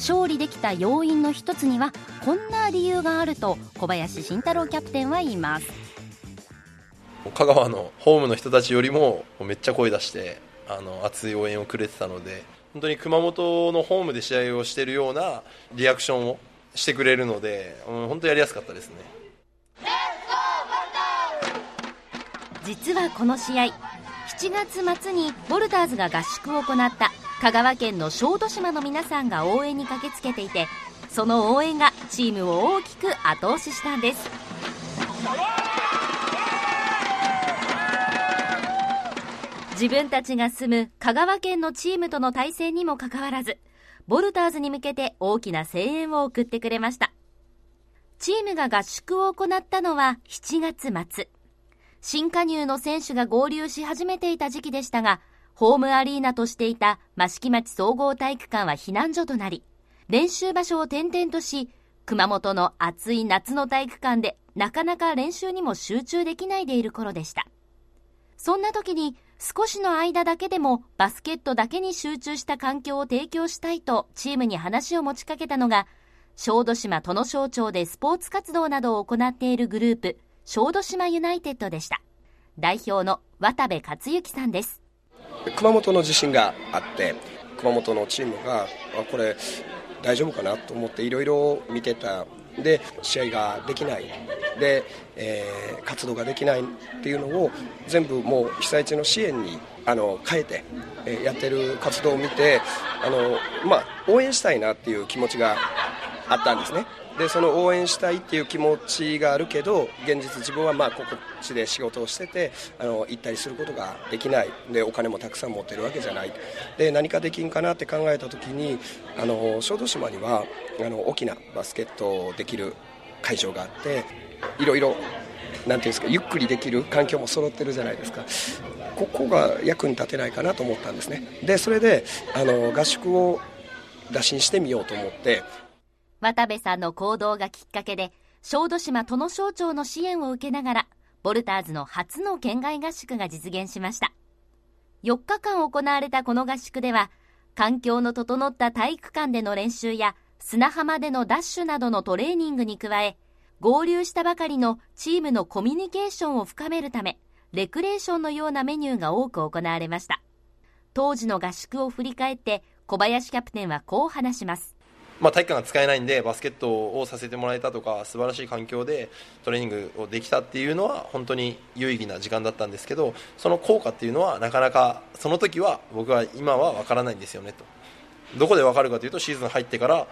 勝利できた要因の一つにはこんな理由があると小林慎太郎キャプテンは言います。香川のホームの人たちよりもめっちゃ声出してあの熱い応援をくれてたので本当に熊本のホームで試合をしているようなリアクションをしてくれるので、うん、本当やりやすかったですね。実はこの試合7月末にボルターズが合宿を行った香川県の小豆島の皆さんが応援に駆けつけていてその応援がチームを大きく後押ししたんです。自分たちが住む香川県のチームとの対戦にもかかわらずボルターズに向けて大きな声援を送ってくれました。チームが合宿を行ったのは7月末。新加入の選手が合流し始めていた時期でしたがホームアリーナとしていた益城町総合体育館は避難所となり練習場所を転々とし熊本の暑い夏の体育館でなかなか練習にも集中できないでいる頃でした。そんな時に少しの間だけでもバスケットだけに集中した環境を提供したいとチームに話を持ちかけたのが小豆島殿省庁でスポーツ活動などを行っているグループ小豆島ユナイテッドでした。代表の渡部克之さんです。熊本の地震があって熊本のチームがあこれ大丈夫かなと思っていろいろ見てた。で試合ができない。で、えー、活動ができないっていうのを全部もう被災地の支援にあの変えて、えー、やってる活動を見てあの、まあ、応援したいなっていう気持ちがあったんですね。でその応援したいっていう気持ちがあるけど現実自分はまあここ地で仕事をしててあの行ったりすることができない。でお金もたくさん持ってるわけじゃない。で何かできんかなって考えた時にあの小豆島にはあの大きなバスケットできる会場があっていろいろなんていうんですかゆっくりできる環境も揃ってるじゃないですか。ここが役に立てないかなと思ったんですね。でそれであの合宿を打診してみようと思って渡部さんの行動がきっかけで小豆島殿省庁の支援を受けながらボルターズの初の県外合宿が実現しました。4日間行われたこの合宿では環境の整った体育館での練習や砂浜でのダッシュなどのトレーニングに加え合流したばかりのチームのコミュニケーションを深めるためレクレーションのようなメニューが多く行われました。当時の合宿を振り返って小林キャプテンはこう話します。まあ、体育館が使えないんでバスケットをさせてもらえたとか素晴らしい環境でトレーニングをできたっていうのは本当に有意義な時間だったんですけどその効果っていうのはなかなかその時は僕は今は分からないんですよねと。どこで分かるかというとシーズン入ってから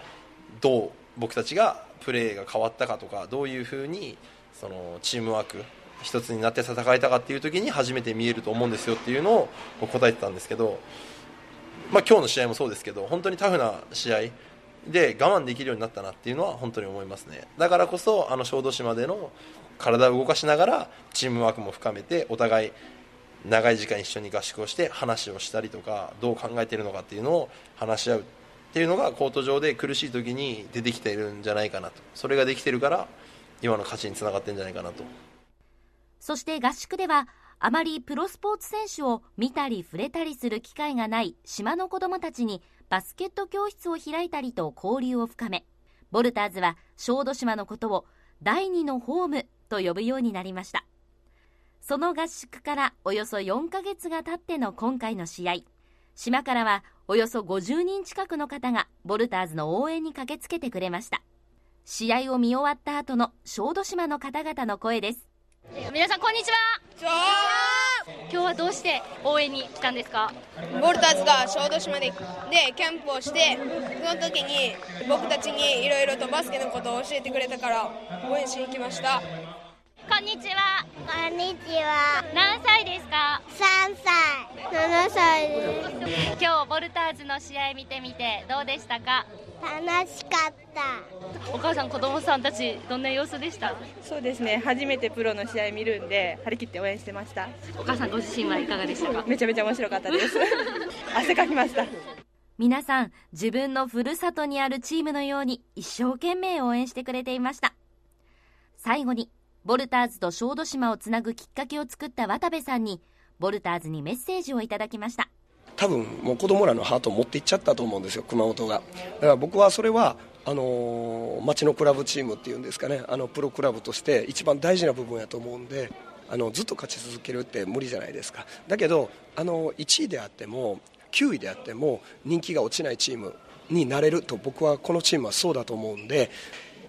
どう僕たちがプレーが変わったかとかどういうふうにそのチームワーク一つになって戦えたかっていう時に初めて見えると思うんですよっていうのを答えてたんですけど、まあ、今日の試合もそうですけど本当にタフな試合で我慢できるようになったなっていうのは本当に思いますね。だからこそあの小豆島での体を動かしながらチームワークも深めてお互い長い時間一緒に合宿をして話をしたりとかどう考えてるのかっていうのを話し合うっていうのがコート上で苦しい時に出てきているんじゃないかなと。それができてるから今の勝ちにつながってるんじゃないかなと。そして合宿ではあまりプロスポーツ選手を見たり触れたりする機会がない島の子どもたちにバスケット教室を開いたりと交流を深めボルターズは小豆島のことを第二のホームと呼ぶようになりました。その合宿からおよそ4ヶ月が経っての今回の試合。島からはおよそ50人近くの方がボルターズの応援に駆けつけてくれました。試合を見終わった後の小豆島の方々の声です。皆さんこんにちは。今日はどうして応援に来たんですか？ボルターズが小豆島ででキャンプをしてその時に僕たちにいろいろとバスケのことを教えてくれたから応援しに来ました。こんにちは。こんにちは。何歳ですか？3歳。7歳です。今日ボルターズの試合見てみてどうでしたか？楽しかったお母さん子供さんたちどんな様子でした？そうですね。初めてプロの試合見るんで張り切って応援してました。お母さんご自身はいかがでしたか？めちゃめちゃ面白かったです。汗かきました。皆さん自分のふるさとにあるチームのように一生懸命応援してくれていました。最後にボルターズと小豆島をつなぐきっかけを作った渡部さんにボルターズにメッセージをいただきました。多分もう子供らのハートを持っていっちゃったと思うんですよ、熊本が。だから僕はそれはあの町のクラブチームっていうんですかね。あのプロクラブとして一番大事な部分やと思うんであのずっと勝ち続けるって無理じゃないですか。だけどあの1位であっても9位であっても人気が落ちないチームになれると僕はこのチームはそうだと思うんで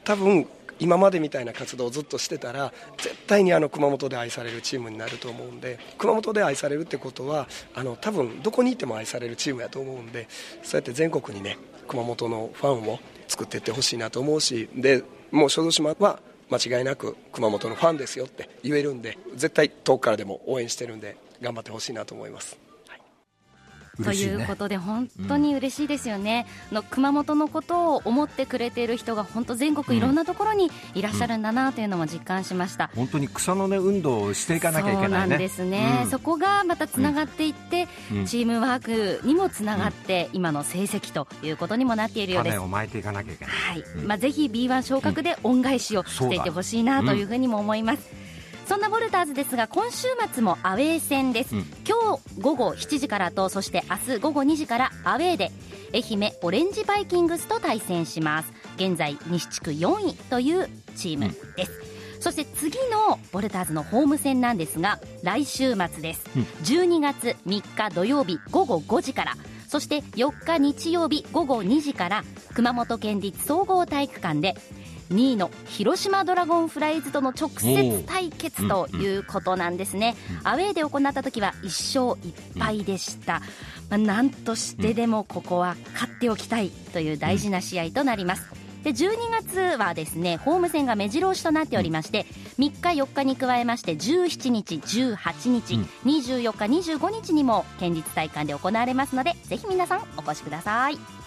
多分今までみたいな活動をずっとしてたら絶対にあの熊本で愛されるチームになると思うんで熊本で愛されるってことはあの多分どこにいても愛されるチームやと思うんでそうやって全国にね熊本のファンを作っていってほしいなと思うしでもう小豆島は間違いなく熊本のファンですよって言えるんで絶対遠くからでも応援してるんで頑張ってほしいなと思います。ということで本当に嬉しいですよね、うん、の熊本のことを思ってくれている人が本当全国いろんなところにいらっしゃるんだなというのも実感しました、うん、本当に草の根運動をしていかなきゃいけない、ね、そうなんですね、うん、そこがまたつながっていって、チームワークにもつながって、今の成績ということにもなっているようです。種をまいていかなきゃいけない、はい。まあ、ぜひ B1 昇格で恩返しをしていってほしいなというふうにも思います、そんなボルターズですが今週末もアウェー戦です、うん、今日午後7時からとそして明日午後2時からアウェーで愛媛オレンジバイキングスと対戦します。現在西地区4位というチームです、うん、そして次のボルターズのホーム戦なんですが来週末です、うん、12月3日土曜日午後5時から。そして4日日曜日午後2時から熊本県立総合体育館で2位の広島ドラゴンフライズとの直接対決ということなんですね、アウェーで行った時は1勝1敗でした、まあ、なんとしてでもここは勝っておきたいという大事な試合となります。で12月はですねホーム戦が目白押しとなっておりまして3日4日に加えまして17日18日、うん、24日25日にも県立体育館で行われますのでぜひ皆さんお越しください